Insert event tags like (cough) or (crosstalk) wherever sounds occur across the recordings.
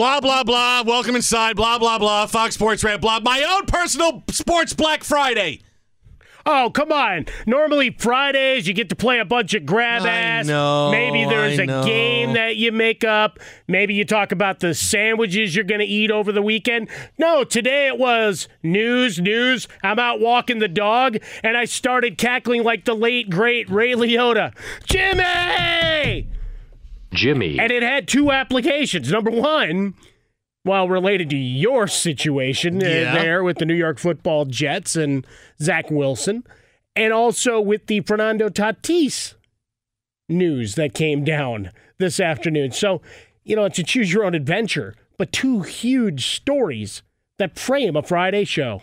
Blah, blah, blah. Welcome inside. Blah, blah, blah. Fox Sports Red. Blah. My own personal sports Black Friday. Oh, come on. Normally Fridays you get to play a bunch of grab ass. Know, Maybe there's I a know. game that you make up. Maybe you talk about the sandwiches you're going to eat over the weekend. No, today it was news, news. I'm out walking the dog and I started cackling like the late great Ray Liotta. Jimmy! Jimmy. And it had two applications. Number one, while related to your situation uh, Yeah. there with the New York football Jets and Zach Wilson, and also with the Fernando Tatis news that came down this afternoon. So, you know, it's a choose your own adventure, but two huge stories that frame a Friday show.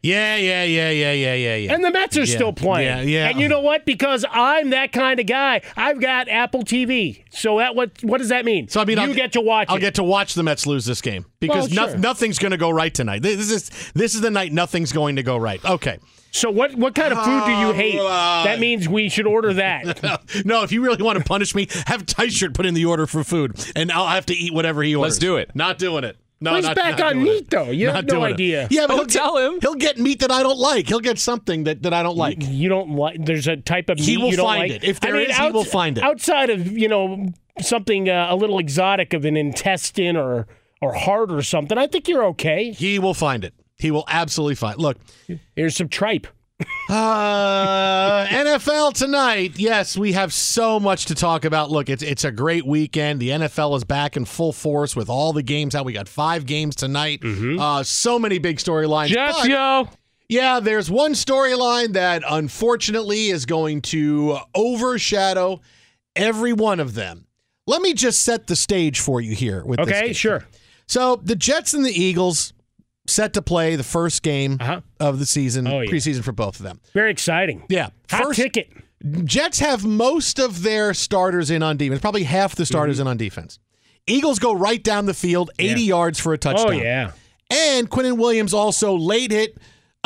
Yeah, yeah, yeah, yeah, yeah, yeah, yeah. And the Mets are Yeah, still playing. Yeah, yeah. And you know what? Because I'm that kind of guy, I've got Apple TV. So that what what does that mean? So I mean, you I'll, get to watch. I'll it. get to watch the Mets lose this game because Well, no- sure. nothing's going to go right tonight. This is this is the night nothing's going to go right. Okay. So what what kind of food do you hate? Uh, that means we should order that. (laughs) no, if you really want to punish me, have Tyshirt put in the order for food, and I'll have to eat whatever he orders. Let's do it. Not doing it. No, Well, he's not, back not on meat, it. though. You Not have no doing it. idea. Yeah, but Don't he'll tell get, him. He'll get meat that I don't like. He'll get something that, that I don't like. you don't like. There's a type of meat He will you don't find like. it. If there I mean, is, he will find it. Outside of you know something uh, a little exotic of an intestine or or heart or something, I think you're okay. He will find it. He will absolutely find. Look, Here's some tripe. Uh, NFL tonight. Yes, we have so much to talk about. Look, it's it's a great weekend. The NFL is back in full force with all the games out. We got five games tonight. Uh, so many big storylines. Jets, yo. Yeah, there's one storyline that unfortunately is going to overshadow every one of them. Let me just set the stage for you here with Okay, sure. So the Jets and the Eagles set to play the first game of the season, Uh-huh. Oh, yeah. preseason for both of them. Very exciting. Yeah. Hot First- ticket. Jets have most of their starters in on defense, probably half the starters Mm-hmm. in on defense. Eagles go right down the field, 80 yards for a touchdown. Oh, yeah. And Quinnen Williams also late hit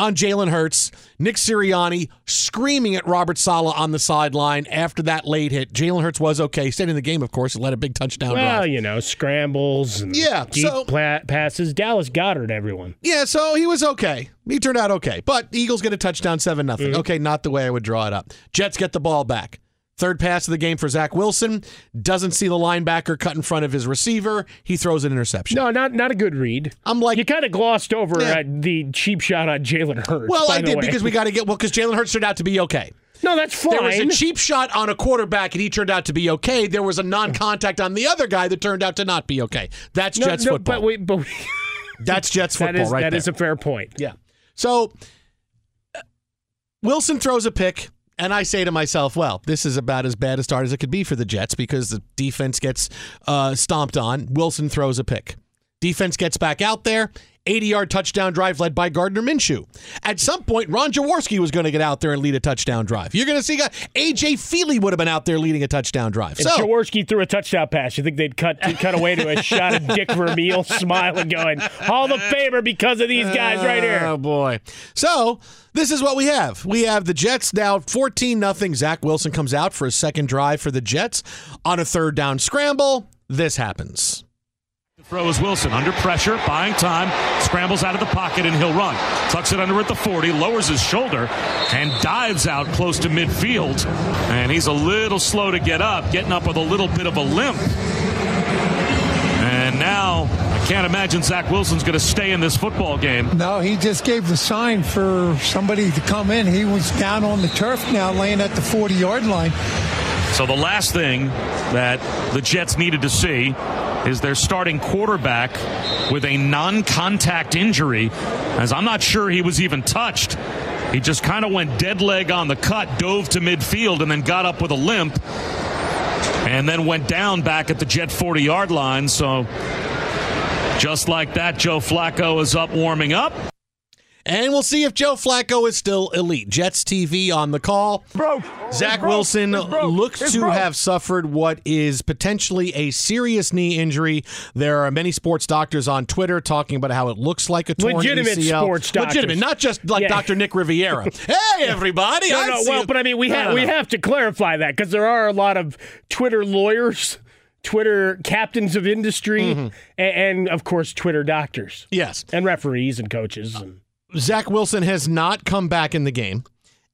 on Jalen Hurts. Nick Sirianni screaming at Robert Saleh on the sideline after that late hit. Jalen Hurts was okay. Stayed in the game, of course, and led a big touchdown Well, drive. you know, scrambles and Yeah, deep so- pla- passes. Dallas Goedert, everyone. Yeah, so he was okay. He turned out okay. But Eagles get a touchdown, 7 nothing. Mm-hmm. Okay, not the way I would draw it up. Jets get the ball back. Third pass of the game for Zach Wilson. Doesn't see the linebacker cut in front of his receiver. He throws an interception. No, not not a good read. I'm like you kind of glossed over Yeah. uh, the cheap shot on Jalen Hurts. Well, I did way. because we got to get well because Jalen Hurts turned out to be okay. No, that's fine. There was a cheap shot on a quarterback and he turned out to be okay. There was a non-contact on the other guy that turned out to not be okay. That's no, Jets no, football. But we, but we, (laughs) That's Jets (laughs) that football is right that is a fair point. Yeah. So uh, Wilson throws a pick, and I say to myself, well, this is about as bad a start as it could be for the Jets because the defense gets uh, stomped on. Wilson throws a pick. Defense gets back out there. 80 yard touchdown drive led by Gardner Minshew. At some point, Ron Jaworski was going to get out there and lead a touchdown drive. You're going to see guy- AJ Feeley would have been out there leading a touchdown drive. So, Jaworski threw a touchdown pass, you think they'd cut cut away to a shot of Dick Vermeil (laughs) smiling, going, "All the favor because of these guys right here." Oh boy. So this is what we have. We have the Jets now 14 nothing. Zach Wilson comes out for a second drive for the Jets on a third down scramble. This happens. Throw is Wilson under pressure, buying time, scrambles out of the pocket, and he'll run. Tucks it under at the 40, lowers his shoulder, and dives out close to midfield. And he's a little slow to get up, getting up with a little bit of a limp. And now I can't imagine Zach Wilson's going to stay in this football game. No, he just gave the sign for somebody to come in. He was down on the turf now, laying at the 40 yard line. So the last thing that the Jets needed to see is their starting quarterback with a non-contact injury, as I'm not sure he was even touched. He just kind of went dead leg on the cut, dove to midfield, and then got up with a limp, and then went down back at the Jet 40 yard line. So just like that, Joe Flacco is up warming up. And we'll see if Joe Flacco is still elite. Jets TV on the call. Broke. Zach broke. Wilson looks to broke. have suffered what is potentially a serious knee injury. There are many sports doctors on Twitter talking about how it looks like a torn Legitimate ACL. sports doctors. Legitimate, not just like Yeah. Dr. Nick Riviera. (laughs) hey, everybody! No, I no, well, it. but I mean, we No, have no, we have to clarify that because there are a lot of Twitter lawyers, Twitter captains of industry, Mm-hmm. a- and, of course Twitter doctors. Yes, and referees and coaches. And, Zach Wilson has not come back in the game,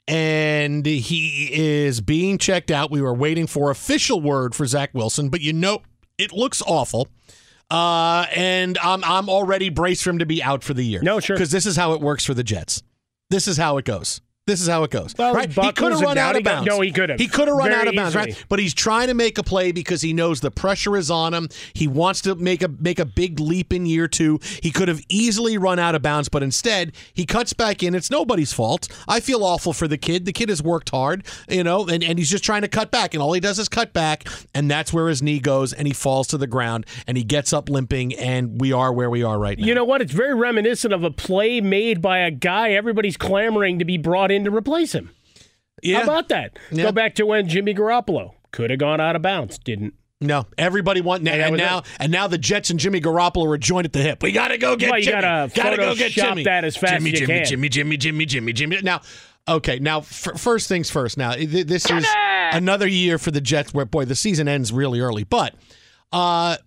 and he is being checked out. We were waiting for official word for Zach Wilson, but you know it looks awful. Uh, and I'm I'm already braced for him to be out for the year. No, sure, because this is how it works for the Jets. This is how it goes. This is how it goes. Well, right? He could have run out of got- bounds. no, he could have. He could have run Very out of bounds, easily. right? But he's trying to make a play because he knows the pressure is on him. He wants to make a make a big leap in year two. He could have easily run out of bounds, but instead he cuts back in. It's nobody's fault. I feel awful for the kid. The kid has worked hard, you know, and, and he's just trying to cut back, and all he does is cut back, and that's where his knee goes, and he falls to the ground, and he gets up limping, and we are where we are right now. you know what? It's very reminiscent of a play made by a guy everybody's clamoring to be brought in to replace him. Yeah. How about that? Yeah. Go back to when Jimmy Garoppolo could have gone out of bounds, didn't. No, everybody want And and now it. and now the Jets and Jimmy Garoppolo are joined at the hip. We got to go get Well, you Jimmy. gotta gotta go get Jimmy. that as fast Jimmy, as you Jimmy, can. Jimmy, Jimmy, Jimmy, Jimmy, Jimmy. Now, okay, now f- first things first. Now th- this is another year for the Jets where boy the season ends really early. But uh,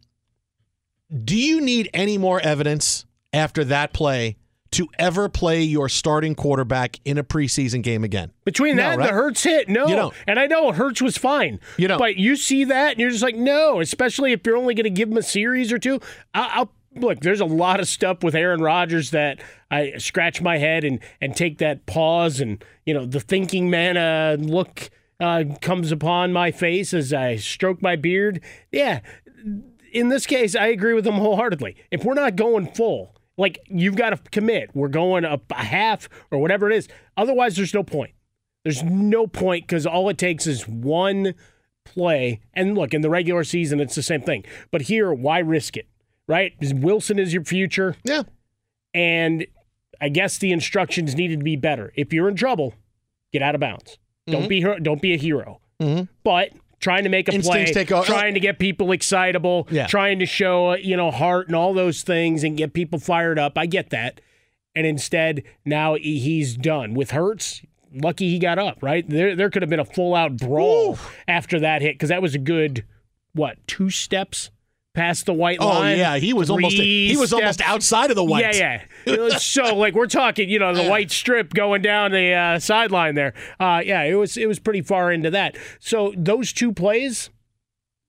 do you need any more evidence after that play to ever play your starting quarterback in a preseason game again? Between No, that and the Hurts hit, no. You don't. And I know Hurts was fine. You don't. But you see that and you're just like, no, especially if you're only going to give him a series or two. I'll, I'll look, there's a lot of stuff with Aaron Rodgers that I scratch my head and and take that pause and you know the thinking man uh, look uh, comes upon my face as I stroke my beard. Yeah, in this case, I agree with them wholeheartedly. If we're not going full, like you've got to commit. We're going a, a half or whatever it is. Otherwise, there's no point. There's no point because all it takes is one play. And look, in the regular season, it's the same thing. But here, why risk it? Right? Wilson is your future. Yeah. And I guess the instructions needed to be better. If you're in trouble, get out of bounds. Mm-hmm. Don't be don't be a hero. But trying to make a Instincts play, take oh. trying to get people excitable, Yeah. trying to show you know heart and all those things and get people fired up. I get that. And instead, now he's done with Hurts. Lucky he got up. Right there, there could have been a full out brawl after that hit because that was a good what two steps past the white Oh, line. yeah, he was almost- he was almost outside of the white. Yeah, yeah. (laughs) so like we're talking, you know, the white strip going down the uh, sideline there. Uh, yeah, it was it was pretty far into that. So those two plays,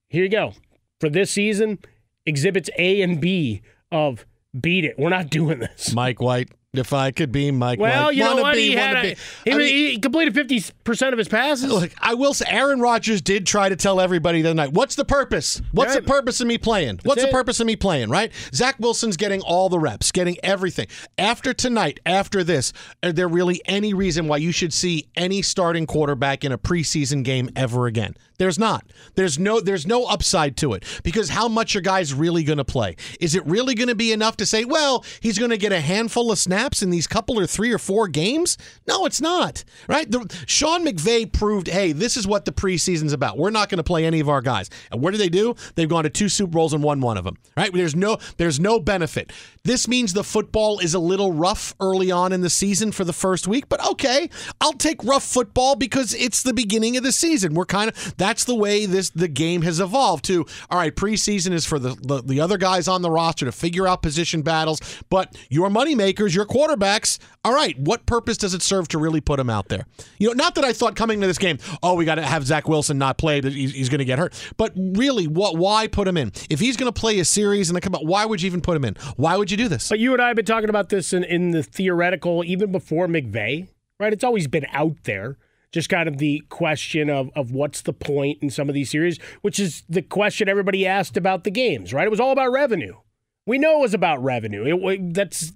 here you go for this season. Exhibits A and B of beat it. We're not doing this. Mike White. If I could be Mike Well, White. you know Wanna what? be, He, had a, he, I mean, he completed fifty percent of his passes. Look, I will say Aaron Rodgers did try to tell everybody the other night, what's the purpose? What's Right. the purpose of me playing? What's the purpose of me playing, right? Zach Wilson's getting all the reps, getting everything. After tonight, after this, are there really any reason why you should see any starting quarterback in a preseason game ever again? There's not. There's no there's no upside to it because how much are guys really going to play? Is it really going to be enough to say, well, he's going to get a handful of snaps in these couple or three or four games? No, it's not. Right? The, Sean McVay proved, hey, this is what the preseason's about. We're not going to play any of our guys. And what do they do? They've gone to two Super Bowls and won one of them. Right? There's no there's no benefit. This means the football is a little rough early on in the season for the first week, but okay, I'll take rough football because it's the beginning of the season. We're kind of that's the way this the game has evolved to. All right, preseason is for the the, the other guys on the roster to figure out position battles, but your money makers, your quarterbacks, all right, what purpose does it serve to really put him out there? You know, not that I thought coming to this game, oh, we got to have Zach Wilson not play, he's, he's going to get hurt, but really, what? Why put him in if he's going to play a series and then come out? Why would you even put him in? Why would you do this? But you and I have been talking about this in, in the theoretical, even before McVay, right? It's always been out there. Just kind of the question of, of what's the point in some of these series, which is the question everybody asked about the games, right? It was all about revenue. We know it was about revenue. It, that's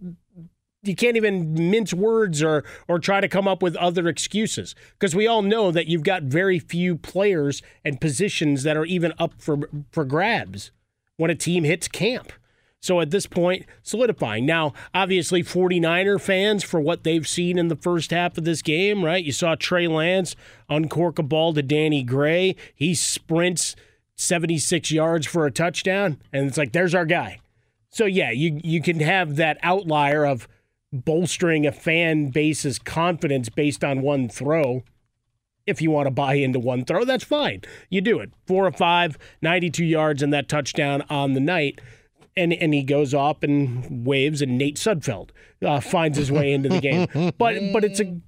you can't even mince words or or try to come up with other excuses because we all know that you've got very few players and positions that are even up for for grabs when a team hits camp. So at this point, solidifying. Now, obviously, 49er fans, for what they've seen in the first half of this game, right? You saw Trey Lance uncork a ball to Danny Gray. He sprints 76 yards for a touchdown, and it's like, there's our guy. So, yeah, you, you can have that outlier of bolstering a fan base's confidence based on one throw. If you want to buy into one throw, that's fine. You do it. Four or five, 92 yards, and that touchdown on the night and and he goes off and waves, and Nate Sudfeld uh, finds his way into the game. But but it's a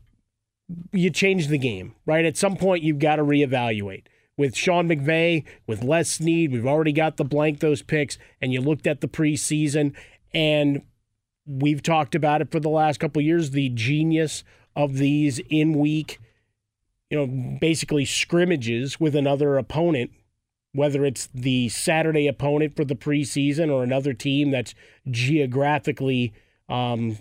you change the game, right? At some point, you've got to reevaluate. With Sean McVay, with Les Snead, we've already got the blank those picks, and you looked at the preseason, and we've talked about it for the last couple of years. The genius of these in week, you know, basically scrimmages with another opponent whether it's the Saturday opponent for the preseason or another team that's geographically um,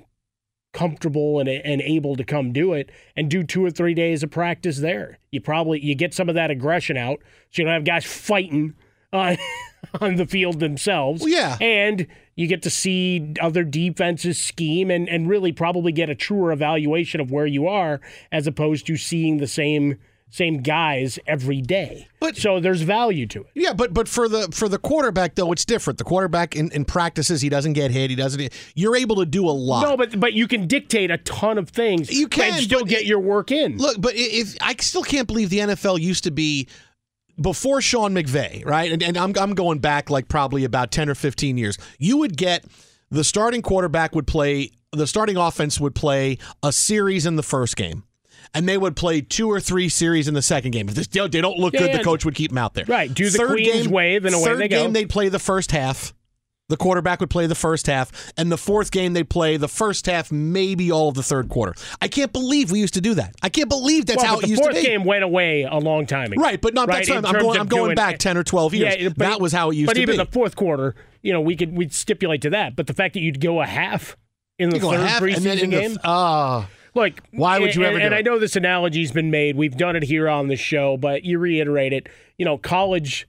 comfortable and, and able to come do it and do two or three days of practice there. You probably you get some of that aggression out, so you don't have guys fighting uh, (laughs) on the field themselves. yeah, and you get to see other defenses scheme and and really probably get a truer evaluation of where you are as opposed to seeing the same same guys every day. But so there's value to it. Yeah, but but for the for the quarterback though, it's different. The quarterback in, in practices, he doesn't get hit. He doesn't. You're able to do a lot. No, but but you can dictate a ton of things. You can and still get your work in. Look, but if I still can't believe the NFL used to be before Sean McVay, right? And, and I'm I'm going back like probably about ten or fifteen years. You would get the starting quarterback would play the starting offense would play a series in the first game. And they would play two or three series in the second game. If they, don't look Yeah, good, yeah. the coach would keep them out there. Right, do the Queen's wave and away third they go. game, they'd play the first half. The quarterback would play the first half, and the fourth game they'd play the first half, maybe all of the third quarter. I can't believe we used to do that. I can't believe that's well, how it used to be. The fourth game went away a long time ago. Right, but not right, in what I'm, going. I'm going doing- back ten or twelve years. Yeah, but that was how it used to be. but even the fourth quarter, you know, we could we'd stipulate to that. But the fact that you'd go a half in the third half, preseason the- game, ah, Look, Why would you and, ever do And it? I know this analogy's been made. We've done it here on the show, but you reiterate it. You know, college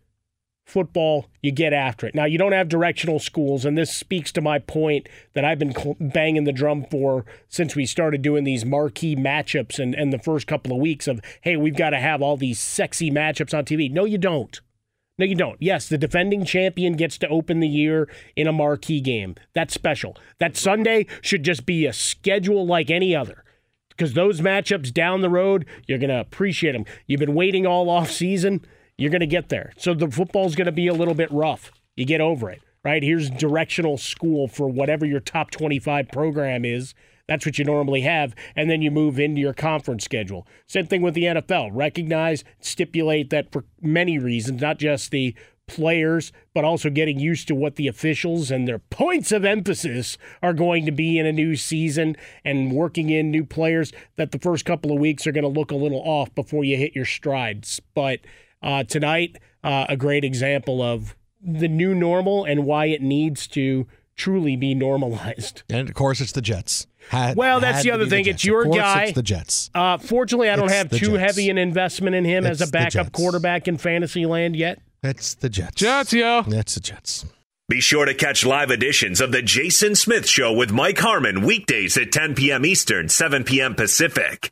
football, you get after it. Now, you don't have directional schools, and this speaks to my point that I've been banging the drum for since we started doing these marquee matchups and, and the first couple of weeks of, hey, we've got to have all these sexy matchups on TV. No, you don't. No, you don't. Yes, the defending champion gets to open the year in a marquee game. That's special. That Sunday should just be a schedule like any other. Because those matchups down the road, you're going to appreciate them. You've been waiting all off season, you're going to get there. So the football's going to be a little bit rough. You get over it, right? Here's directional school for whatever your top 25 program is. That's what you normally have. And then you move into your conference schedule. Same thing with the NFL. Recognize, stipulate that for many reasons, not just the players, but also getting used to what the officials and their points of emphasis are going to be in a new season and working in new players that the first couple of weeks are going to look a little off before you hit your strides. But uh, tonight, uh, a great example of the new normal and why it needs to truly be normalized. and of course, it's the Jets. Had- Well, that's had the other be the thing. It's your Of course guy. It's the Jets. Uh, fortunately, I don't It's have too Jets. heavy an investment in him as a backup quarterback in fantasy land yet. It's the Jets. Jets, yo. That's the Jets. Be sure to catch live editions of The Jason Smith Show with Mike Harmon weekdays at 10 p.m. Eastern, 7 p.m. Pacific.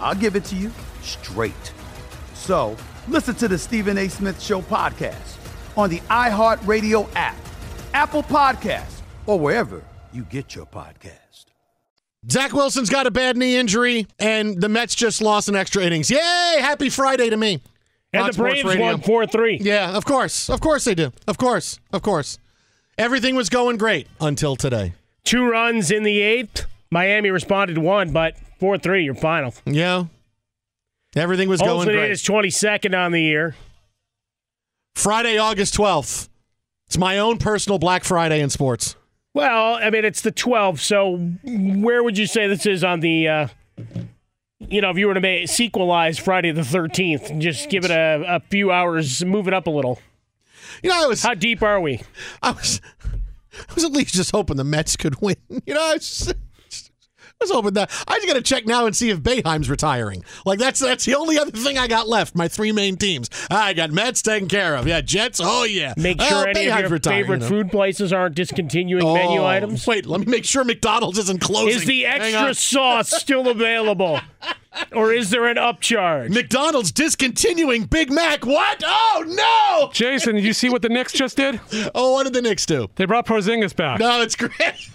I'll give it to you straight. So listen to the Stephen A. Smith Show podcast on the iHeartRadio app, Apple Podcasts, or wherever you get your podcast. Zach Wilson's got a bad knee injury, and the Mets just lost an extra innings. Yay! Happy Friday to me. And Fox the Sports Braves Radio. won 4 3. Yeah, of course. Of course they do. Of course. Of course. Everything was going great until today. Two runs in the eighth. Miami responded one, but 4 3, your final. Yeah. Everything was going Olson great. is 22nd on the year. Friday, August 12th. It's my own personal Black Friday in sports. Well, I mean, it's the 12th, so where would you say this is on the, uh, you know, if you were to make, sequelize Friday the 13th, and just give it a, a few hours, move it up a little? You know, I was. How deep are we? I was. (laughs) I was at least just hoping the Mets could win. (laughs) You know, I was, just, I was hoping that. I just got to check now and see if Bayheim's retiring. Like that's that's the only other thing I got left. My three main teams. I got Mets taken care of. Yeah, Jets. Oh yeah. Make Oh, sure any of your retiring, favorite you know. food places aren't discontinuing oh, menu Oh, items. Wait, let me make sure McDonald's isn't closing. Is the extra sauce still available? or is there an upcharge? McDonald's discontinuing Big Mac. What? Oh no! Jason, did you see what the Knicks just did? (laughs) Oh, what did the Knicks do? They brought Porzingis back. No, it's great.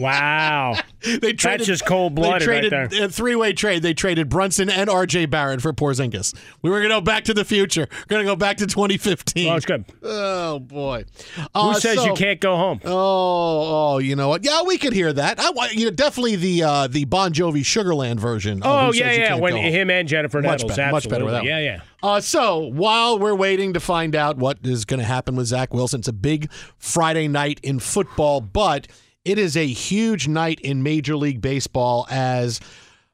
Wow. (laughs) they traded, That's just cold blooded traded right there. a three-way trade. They traded Brunson and R.J. Barrett for Porzingis. We were going to go back to the future. We're going to go back to 2015. Oh, it's good. Oh boy. Who Uh, says so- you can't go home? Oh, oh, you know what? Yeah, we could hear that. I, you know, definitely the uh, the Bon Jovi Sugarland version. of Oh Who yeah, yeah. When him and Jennifer Much Nettles, better, much better with that one. Yeah, yeah. Uh, so while we're waiting to find out what is going to happen with Zach Wilson, it's a big Friday night in football, but it is a huge night in Major League Baseball as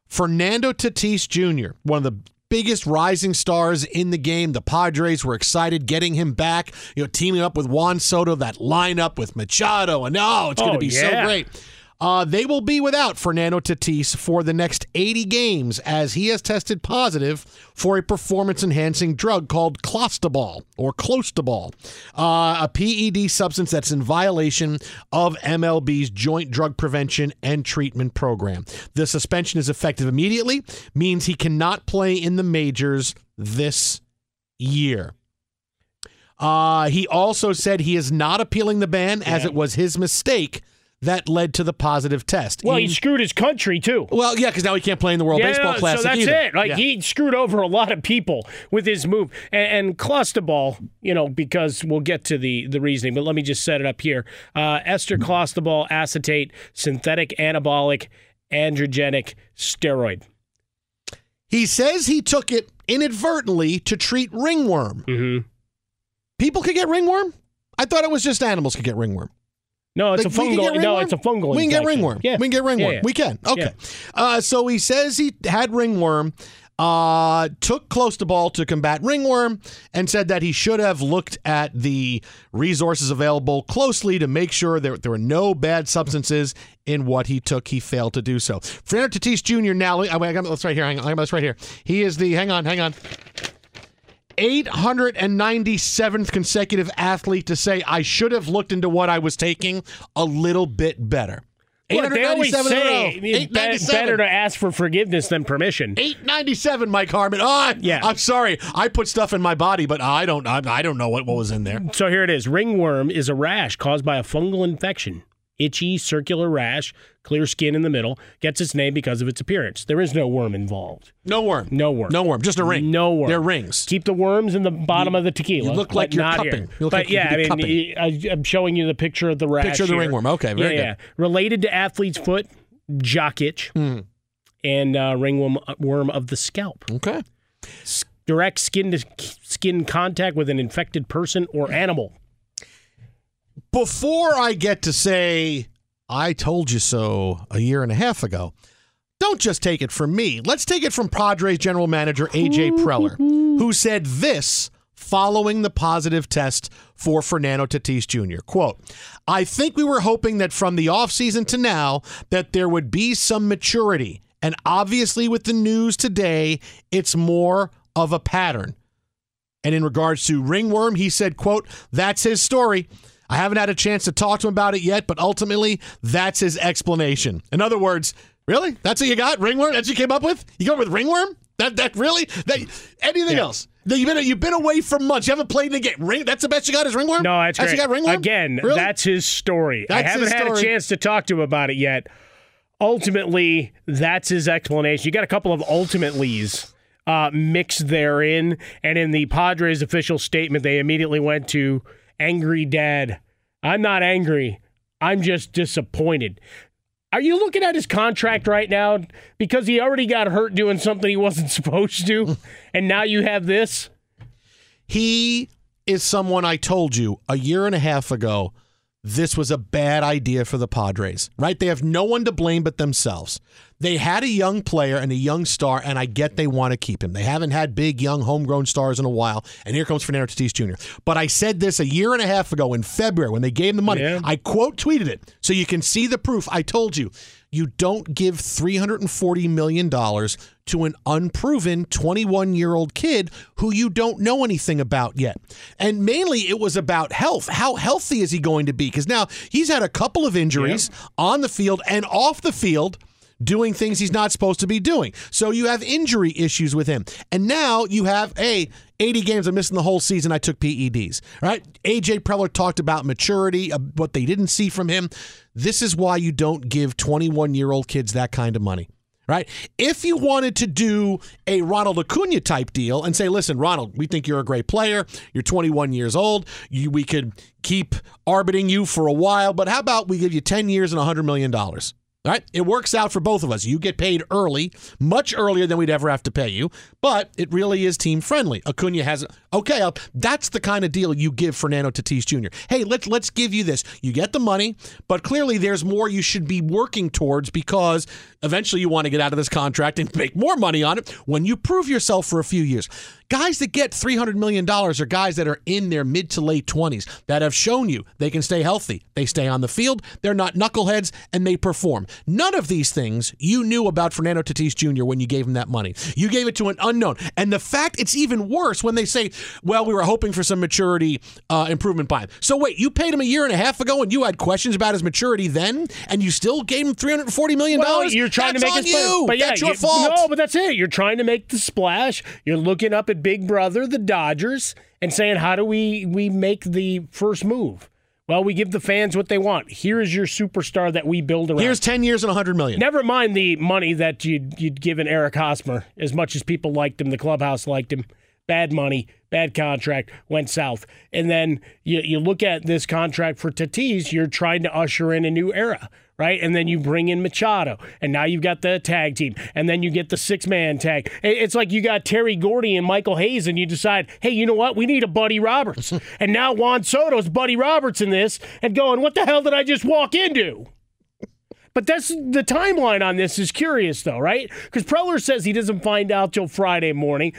Fernando Tatis Jr., one of the biggest rising stars in the game. The Padres were excited getting him back, you know, teaming up with Juan Soto, that lineup with Machado, and oh, it's going to Oh, be yeah. so great. Uh, they will be without Fernando Tatis for the next 80 games as he has tested positive for a performance enhancing drug called Clostebol or Clostebol, uh, a PED substance that's in violation of MLB's Joint Drug Prevention and Treatment Program. The suspension is effective immediately, means he cannot play in the majors this year. Uh, he also said he is not appealing the ban as it was his mistake that led to the positive test. Well, he In- screwed his country too. well, yeah, because now he can't play in the World yeah, Baseball Classic so that's either. it. Like Yeah. he screwed over a lot of people with his move and, and Clostebol. You know, because we'll get to the the reasoning, but let me just set it up here. Uh, ester clostebol acetate, synthetic anabolic androgenic steroid. He says he took it inadvertently to treat ringworm. Mm-hmm. People could get ringworm. I thought it was just animals could get ringworm. No, it's Like, a fungal. No, it's a fungal. We can get ringworm. Yeah, We can get ringworm. Yeah, yeah. We can. Okay. Uh, so he says he had ringworm, uh, took Clostebol to ball to combat ringworm, and said that he should have looked at the resources available closely to make sure there, there were no bad substances in what he took. He failed to do so. Fernando Tatis Jr. now, I got this right here. Hang on, I got this right here. He is the, hang on, hang on. 897th consecutive athlete to say I should have looked into what I was taking a little bit better. Look, they always 897 in a row. say it's be- 897. better to ask for forgiveness than permission. 897, Mike Harmon. Oh, yeah. I'm sorry. I put stuff in my body, but I don't. I, I don't know what, what was in there. So here it is. Ringworm is a rash caused by a fungal infection. Itchy, circular rash, clear skin in the middle. Gets its name because of its appearance. There is no worm involved. No worm. No worm. No worm. Just a ring. No worm. They're rings. Keep the worms in the bottom of the tequila. you look like you're not cupping. Here. You look but like yeah, I mean, I, I'm showing you the picture of the rash. Picture of the here. ringworm. Okay, very yeah, good. yeah. Related to athlete's foot, jock itch, Hmm. and uh, ringworm worm of the scalp. Okay. Direct skin to skin contact with an infected person or animal. Before I get to say, I told you so a year and a half ago, don't just take it from me. Let's take it from Padres general manager A.J. Preller, (laughs) who said this following the positive test for Fernando Tatis Jr. Quote, I think we were hoping that from the offseason to now that there would be some maturity. And obviously with the news today, it's more of a pattern. And in regards to ringworm, he said, quote, that's his story. I haven't had a chance to talk to him about it yet, but ultimately that's his explanation. In other words, really? That's what you got? Ringworm? That's what you came up with? You go with ringworm? That that really? That anything Yeah. else? You've been you've been away for months. You haven't played in a game. Ring, that's the best you got is ringworm. No, that's, that's great. you got ringworm Again, Really? that's his story. I haven't had a chance to talk to him about it yet. Ultimately, that's his explanation. You got a couple of ultimately's uh, mixed therein, and in the Padres official statement, they immediately went to angry dad. I'm not angry. I'm just disappointed. Are you looking at his contract right now because he already got hurt doing something he wasn't (laughs) supposed to, and now you have this? He is someone I told you a year and a half ago. This was a bad idea for the Padres, right? They have no one to blame but themselves. They had a young player and a young star, and I get they want to keep him. They haven't had big, young, homegrown stars in a while, and here comes Fernando Tatis Jr. But I said this a year and a half ago in February when they gave him the money. I quote tweeted it so you can see the proof. I told you, you don't give $340 million to an unproven 21 year old kid who you don't know anything about yet. And mainly it was about health. How healthy is he going to be? Because now he's had a couple of injuries on the field and off the field. Doing things he's not supposed to be doing. So you have injury issues with him. And now you have, hey, 80 games, I'm missing the whole season. I took PEDs. Right? AJ Preller talked about maturity, uh, what they didn't see from him. This is why you don't give 21 year old kids that kind of money right? If you wanted to do a Ronald Acuna type deal and say, listen, Ronald, we think you're a great player. You're 21 years old. You, we could keep orbiting you for a while, but how about we give you 10 years and $100 million? All right, it works out for both of us. You get paid early, much earlier than we'd ever have to pay you, but it really is team friendly. Acuna has okay. I'll, that's the kind of deal you give Fernando Tatis Jr. Hey, let's let's give you this. You get the money, but clearly there's more you should be working towards because eventually you want to get out of this contract and make more money on it when you prove yourself for a few years. Guys that get $300 million are guys that are in their mid to late 20s that have shown you they can stay healthy. They stay on the field, they're not knuckleheads, and they perform. None of these things you knew about Fernando Tatis Jr. when you gave him that money. You gave it to an unknown. And the fact it's even worse when they say, well, we were hoping for some maturity uh, improvement by him. So wait, you paid him a year and a half ago and you had questions about his maturity then, and you still gave him $340 million? Well, you're trying That's to make on a splash. you. But yeah, That's your you- fault. No, but that's it. You're trying to make the splash. You're looking up at Big Brother, the Dodgers, and saying, "How do we we make the first move?" Well, we give the fans what they want. Here is your superstar that we build around. Here's 10 years and 100 million. Never mind the money that you'd, you'd given Eric Hosmer. As much as people liked him, the clubhouse liked him. Bad money, bad contract, went south. And then you, you look at this contract for Tatis, you're trying to usher in a new era, right? And then you bring in Machado, and now you've got the tag team, and then you get the six man tag. It's like you got Terry Gordy and Michael Hayes, and you decide, hey, you know what? We need a Buddy Roberts. (laughs) and now Juan Soto's Buddy Roberts in this, and going, what the hell did I just walk into? But that's the timeline on this is curious, though, right? Because Preller says he doesn't find out till Friday morning.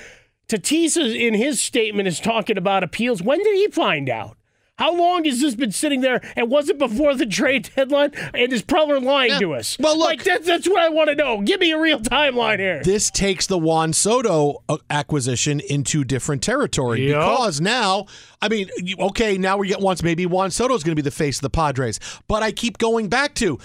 Tatis, is- in his statement, is talking about appeals. When did he find out? How long has this been sitting there? And was it before the trade deadline? And is Preller lying to us? Well, look, like that, that's what I want to know. Give me a real timeline here. This takes the Juan Soto uh, acquisition into different territory Yep. because now, I mean, okay, now we get once maybe Juan Soto is going to be the face of the Padres, but I keep going back to.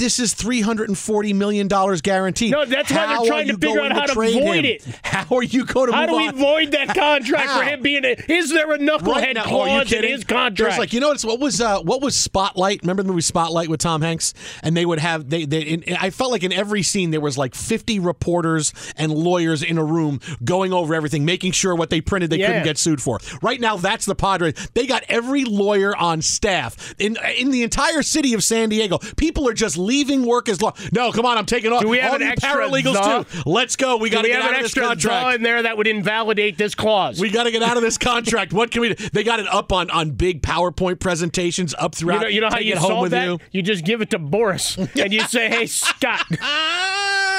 This is three hundred and forty million dollars guaranteed. No, that's why they're trying to figure out how to void him? it. (laughs) How are you going to How do we on? void that contract for him being a. Is there a knucklehead Right now, clause in his contract? There's like you know it's, what was uh, what was Spotlight? Remember the movie Spotlight with Tom Hanks? And they would have they they. In, I felt like in every scene there was like 50 reporters and lawyers in a room going over everything, making sure what they printed they Yeah. couldn't get sued for. Right now, that's the Padres. They got every lawyer on staff in in the entire city of San Diego. People are just leaving work as law. No, come on, I'm taking off. Do we have All an extra paralegals too. Let's go. We got to get out an of this extra contract. in there that would invalidate this clause. We got to get out of this (laughs) contract. What can we do? They got it up on, on big PowerPoint presentations up You throughout. know, you know how you solve with that? you. You just give it to Boras, and you say, "Hey, Scott, (laughs)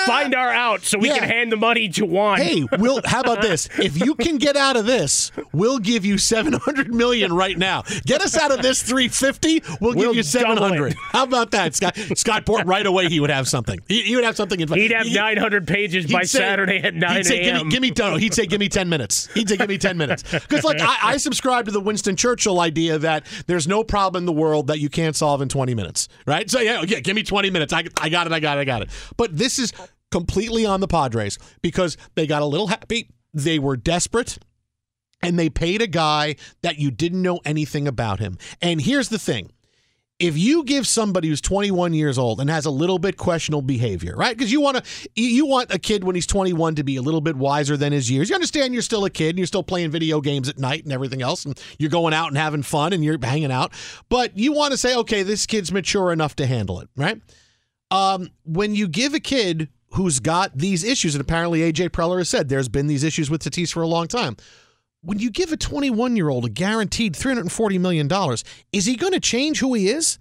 (laughs) find our out so we Yeah. can hand the money to Juan. Hey, we'll. How about (laughs) this? If you can get out of this, we'll give you seven hundred million right now. Get us out of this three fifty. We'll, We'll give you seven hundred. How about that, Scott? Scott Port right away. He would have something. He, he would have something. In, He'd have he- 900 pages by say- Saturday at 9 he'd say, give a.m. me, give me, no, he'd say, give me 10 minutes. He'd say, give me 10 minutes. (laughs) Because, like, I, I subscribe to the Winston Churchill idea that there's no problem in the world that you can't solve in 20 minutes, right? So, yeah, yeah give me 20 minutes. I, I got it, I got it, I got it. But this is completely on the Padres because they got a little happy. They were desperate and they paid a guy that you didn't know anything about him. And here's the thing if you give somebody who's 21 years old and has a little bit questionable behavior, right? Because you want to, you want a kid when he's 21 to be a little bit wiser than his years. You understand you're still a kid and you're still playing video games at night and everything else, and you're going out and having fun and you're hanging out, but you want to say, okay, this kid's mature enough to handle it, right? Um, when you give a kid who's got these issues, and apparently AJ Preller has said there's been these issues with Tatis for a long time. When you give a 21 year old a guaranteed $340 million, is he going to change who he is?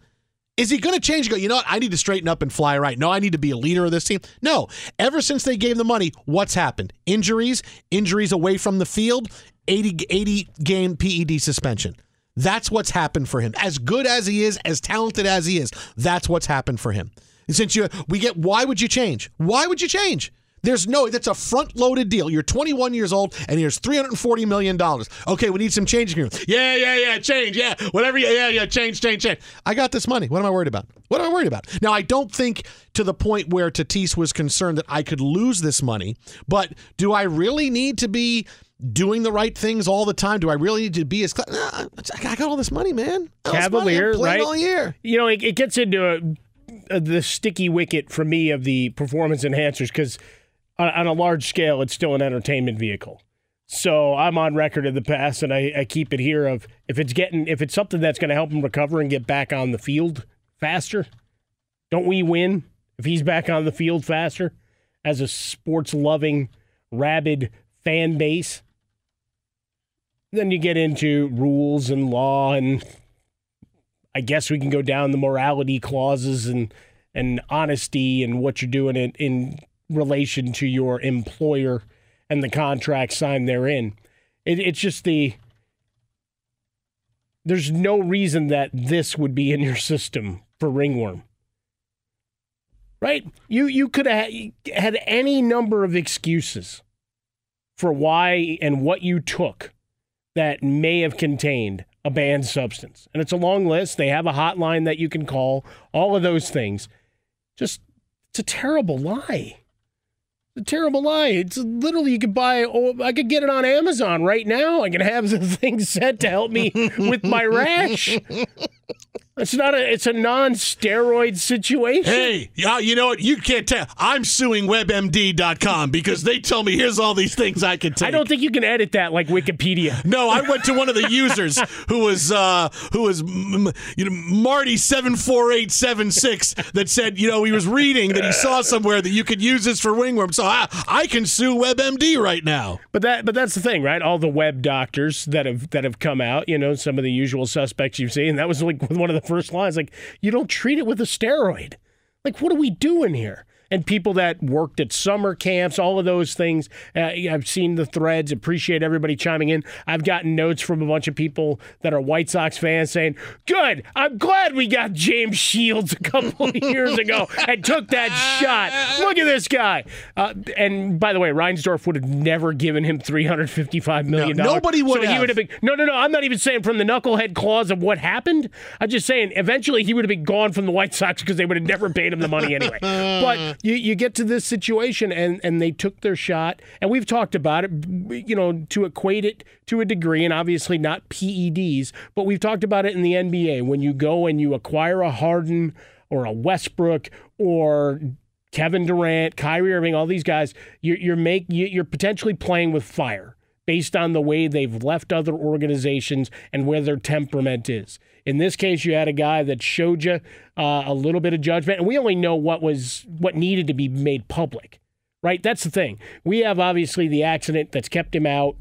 Is he going to change? Go, you know what? I need to straighten up and fly right. No, I need to be a leader of this team. No. Ever since they gave the money, what's happened? Injuries, injuries away from the field, 80, 80 game PED suspension. That's what's happened for him. As good as he is, as talented as he is, that's what's happened for him. And since you, we get, why would you change? Why would you change? There's no, that's a front loaded deal. You're 21 years old and here's $340 million. Okay, we need some change here. Yeah, yeah, yeah, change. Yeah, whatever. you- Yeah, yeah, change, change, change. I got this money. What am I worried about? What am I worried about? Now, I don't think to the point where Tatis was concerned that I could lose this money, but do I really need to be doing the right things all the time? Do I really need to be as, cl- Nah, I got all this money, man. All money. Cavalier, playing right? all year. You know, it, it gets into a, Uh, the sticky wicket for me of the performance enhancers because on, on a large scale, it's still an entertainment vehicle. So I'm on record in the past, and I, I keep it here of if it's getting if it's something that's going to help him recover and get back on the field faster, don't we win if he's back on the field faster as a sports loving, rabid fan base? Then you get into rules and law and I guess we can go down the morality clauses and and honesty and what you're doing in, in relation to your employer and the contract signed therein. It, it's just the there's no reason that this would be in your system for ringworm. Right? You you could have had any number of excuses for why and what you took that may have contained a banned substance. And it's a long list. They have a hotline that you can call, all of those things. Just, it's a terrible lie. It's a terrible lie. It's literally, you could buy, oh, I could get it on Amazon right now. I can have (laughs) the thing set to help me with my rash. It's not a, it's a non steroid situation. Hey, yeah, you know what? You can't tell. I'm suing WebMD.com because they tell me here's all these things I can take. I don't think you can edit that like Wikipedia. (laughs) No, I went to one of the (laughs) users who was uh, who was you know Marty seven four eight seven six that said you know he was reading that he saw somewhere that you could use this for wingworm. So I, I can sue WebMD right now. But that but that's the thing, right? All the web doctors that have that have come out, you know, some of the usual suspects you've seen. That was like (laughs) one of the first lines, like, you don't treat it with a steroid. Like, what are we doing here? And people that worked at summer camps, all of those things. Uh, I've seen the threads. Appreciate everybody chiming in. I've gotten notes from a bunch of people that are White Sox fans saying, "Good, I'm glad we got James Shields a couple of years ago and took that shot. Look at this guy." Uh, and by the way, Reinsdorf would have never given him 355 million No, dollars. nobody would So he have. would have been. No, no, no. I'm not even saying from the knucklehead clause of what happened. I'm just saying eventually he would have been gone from the White Sox because they would have never paid him the money anyway. but you, you get to this situation and and they took their shot and we've talked about it you know to equate it to a degree and obviously not PEDs but we've talked about it in the NBA when you go and you acquire a Harden or a Westbrook or Kevin Durant, Kyrie Irving, all these guys, you're you're make you- you're potentially playing with fire based on the way they've left other organizations and where their temperament is. In this case, you had a guy that showed you uh, a little bit of judgment, and we only know what was what needed to be made public, right? That's the thing. We have obviously the accident that's kept him out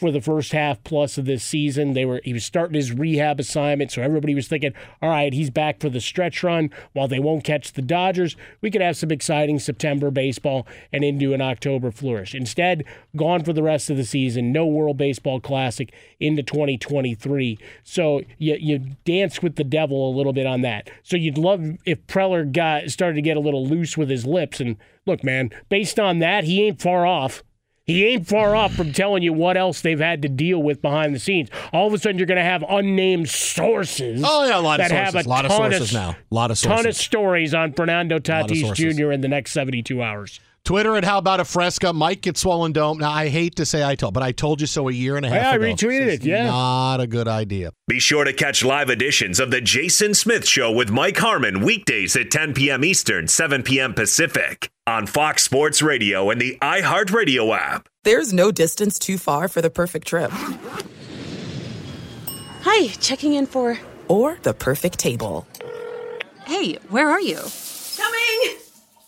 for the first half plus of this season. They were he was starting his rehab assignment, so everybody was thinking, all right, he's back for the stretch run. While they won't catch the Dodgers, we could have some exciting September baseball and into an October flourish. Instead, gone for the rest of the season. No World Baseball Classic into 2023. So you you dance with the devil a little bit on that. So you'd love if Preller got started to get a little loose with his lips. And look, man, based on that, he ain't far off. He ain't far off from telling you what else they've had to deal with behind the scenes. All of a sudden, you're going to have unnamed sources. Oh yeah, a lot of that sources. have a lot of sources now. A lot of ton of stories on Fernando Tatis. Jr. in the next 72 hours. Twitter at How About a Fresca Mike get swollen dome. Now I hate to say I told, but I told you so a year and a half ago. Yeah, I retweeted it, yeah. Not a good idea. Be sure to catch live editions of The Jason Smith Show with Mike Harmon weekdays at 10 p.m. Eastern, 7 p.m. Pacific on Fox Sports Radio and the iHeartRadio app. There's no distance too far for the perfect trip. Hi, checking in for. Or the perfect table. Hey, where are you? Coming!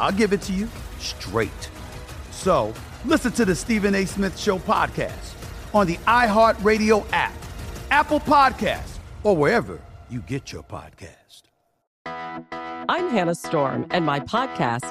I'll give it to you straight. So listen to the Stephen A. Smith Show podcast on the iHeartRadio app, Apple Podcasts, or wherever you get your podcast. I'm Hannah Storm, and my podcast,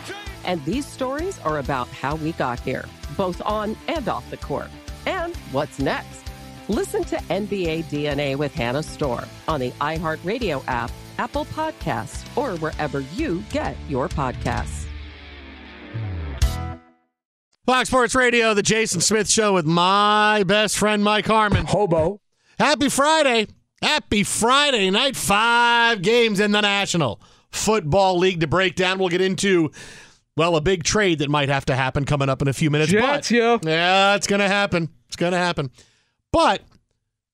And these stories are about how we got here, both on and off the court. And what's next? Listen to NBA DNA with Hannah Storm on the iHeartRadio app, Apple Podcasts, or wherever you get your podcasts. Fox Sports Radio, the Jason Smith Show with my best friend Mike Harmon. Hobo. Happy Friday. Happy Friday night. Five games in the National Football League to break down. We'll get into Well, a big trade that might have to happen coming up in a few minutes. Jets, but, yeah. Yeah, it's going to happen. It's going to happen. But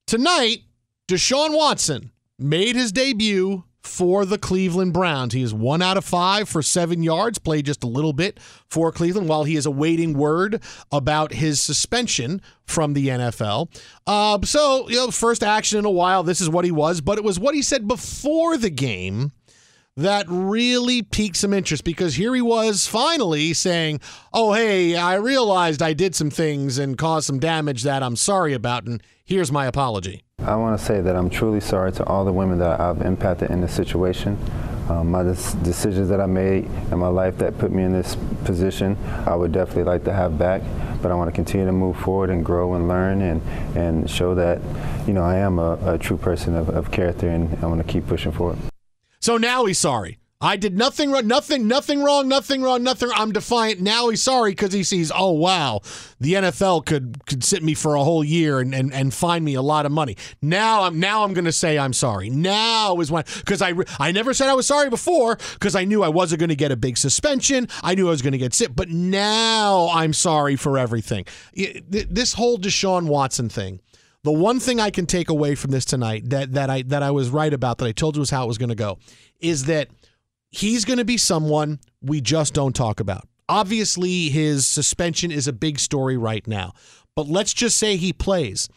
tonight, Deshaun Watson made his debut for the Cleveland Browns. He is one out of five for seven yards, played just a little bit for Cleveland while he is awaiting word about his suspension from the NFL. Uh, so, you know, first action in a while, this is what he was, but it was what he said before the game that really piqued some interest because here he was finally saying, Oh, hey, I realized I did some things and caused some damage that I'm sorry about, and here's my apology. I want to say that I'm truly sorry to all the women that I've impacted in this situation. Um, my des- decisions that I made in my life that put me in this position, I would definitely like to have back. But I want to continue to move forward and grow and learn and, and show that, you know, I am a, a true person of, of character and I want to keep pushing forward. So now he's sorry. I did nothing wrong, nothing, nothing wrong, nothing wrong, nothing. I'm defiant. Now he's sorry because he sees, oh wow, the NFL could could sit me for a whole year and, and, and fine me a lot of money. Now I'm now I'm going to say I'm sorry. Now is when because I I never said I was sorry before because I knew I wasn't going to get a big suspension. I knew I was going to get sick, but now I'm sorry for everything. This whole Deshaun Watson thing. The one thing I can take away from this tonight that that I that I was right about that I told you was how it was going to go is that he's going to be someone we just don't talk about. Obviously, his suspension is a big story right now, but let's just say he plays.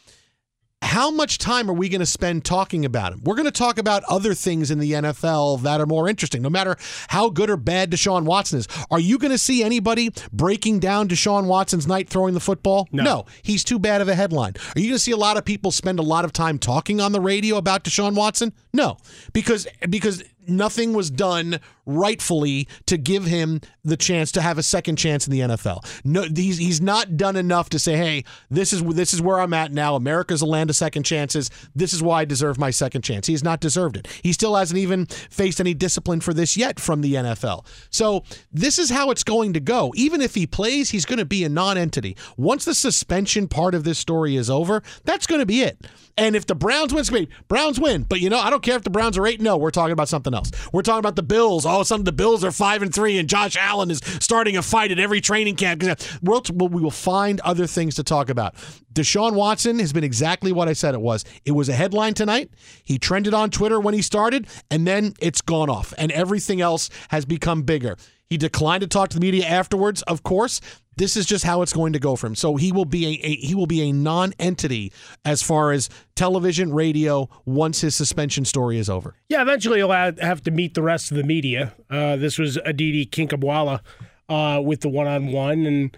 How much time are we going to spend talking about him? We're going to talk about other things in the NFL that are more interesting, no matter how good or bad Deshaun Watson is. Are you going to see anybody breaking down Deshaun Watson's night throwing the football? No. no. He's too bad of a headline. Are you going to see a lot of people spend a lot of time talking on the radio about Deshaun Watson? No, because because nothing was done rightfully to give him the chance to have a second chance in the NFL. No, he's he's not done enough to say, "Hey, this is this is where I'm at now. America's a land of second chances. This is why I deserve my second chance." He's not deserved it. He still hasn't even faced any discipline for this yet from the NFL. So this is how it's going to go. Even if he plays, he's going to be a non-entity. Once the suspension part of this story is over, that's going to be it. And if the Browns win, it's Browns win. But you know, I don't care if the Browns are eight. No, oh, we're talking about something else. We're talking about the Bills. Oh, some of the Bills are five and three, and Josh Allen is starting a fight at every training camp. We'll, we will find other things to talk about. Deshaun Watson has been exactly what I said it was. It was a headline tonight. He trended on Twitter when he started, and then it's gone off, and everything else has become bigger. He declined to talk to the media afterwards, of course. This is just how it's going to go for him. So he will be a, a he will be a non-entity as far as television, radio once his suspension story is over. Yeah, eventually he'll have to meet the rest of the media. Uh, this was Aditi Kinkhabwala uh, with the one-on-one, and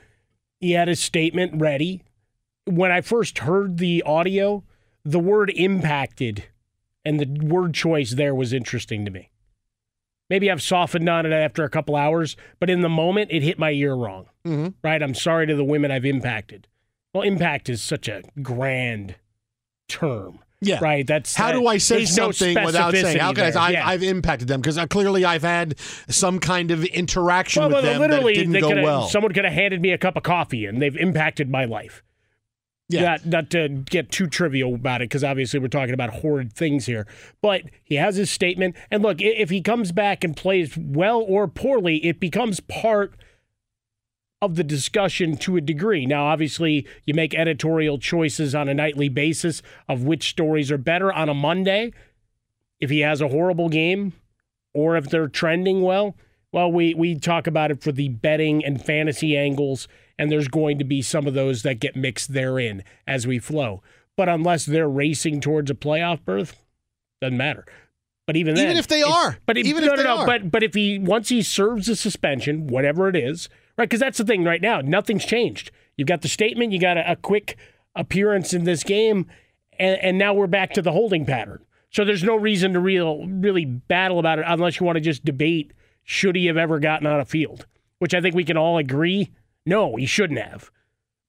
he had his statement ready. When I first heard the audio, the word "impacted" and the word choice there was interesting to me. Maybe I've softened on it after a couple hours, but in the moment, it hit my ear wrong. Mm-hmm. Right? I'm sorry to the women I've impacted. Well, impact is such a grand term. Yeah. Right. That's how uh, do I say no something without saying how can I? yeah. I've impacted them because clearly I've had some kind of interaction well, with well, them literally, that didn't go well. Someone could have handed me a cup of coffee and they've impacted my life. Yeah. Not, not to get too trivial about it, because obviously we're talking about horrid things here. But he has his statement. And look, if he comes back and plays well or poorly, it becomes part of the discussion to a degree. Now, obviously, you make editorial choices on a nightly basis of which stories are better on a Monday. If he has a horrible game or if they're trending well, well, we, we talk about it for the betting and fantasy angles, and there's going to be some of those that get mixed therein as we flow. But unless they're racing towards a playoff berth, doesn't matter. But even then, even if they are, but if, even no, if they no, no, are, but but if he once he serves a suspension, whatever it is, right? Because that's the thing right now, nothing's changed. You've got the statement, you got a, a quick appearance in this game, and, and now we're back to the holding pattern. So there's no reason to real really battle about it unless you want to just debate should he have ever gotten on a field, which I think we can all agree. No, he shouldn't have,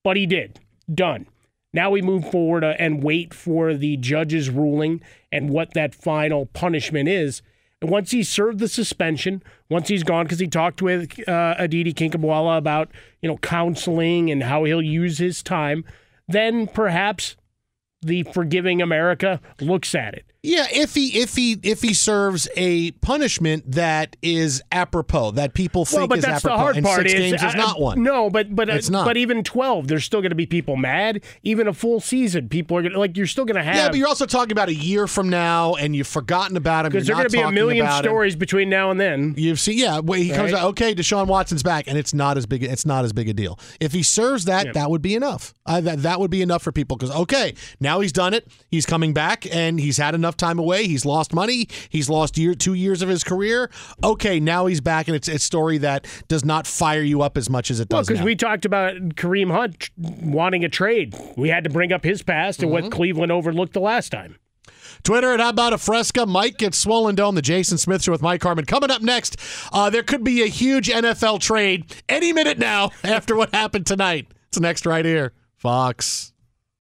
but he did. Done. Now we move forward uh, and wait for the judge's ruling and what that final punishment is. And once he's served the suspension, once he's gone, because he talked with uh, Aditi Kinkhabwala about you know counseling and how he'll use his time, then perhaps the forgiving America looks at it. Yeah, if he if he if he serves a punishment that is apropos, that people think well, but is that's apropos, the hard and part. six is, games is uh, not one. No, but but uh, It's not. But even twelve, there's still going to be people mad. Even a full season, people are going to like. You're still going to have. Yeah, but you're also talking about a year from now, and you've forgotten about him. because you're there are going to be a million about him. stories between now and then. You've seen, yeah. Wait, he comes Right. out. Okay, Deshaun Watson's back, and it's not as big. It's not as big a deal. If he serves that, Yeah. that would be enough. Uh, that that would be enough for people because okay, now he's done it. He's coming back, and he's had enough time away. He's lost money. He's lost year two years of his career. Okay, now he's back, and it's a story that does not fire you up as much as it does. Well, because now. we talked about Kareem Hunt wanting a trade. We had to bring up his past and Mm-hmm. what Cleveland overlooked the last time. Twitter at How About a Fresca. Mike gets swollen dome. The Jason Smith Show with Mike Harmon. Coming up next, uh, there could be a huge NFL trade any minute now (laughs) after what happened tonight. It's next right here. Fox.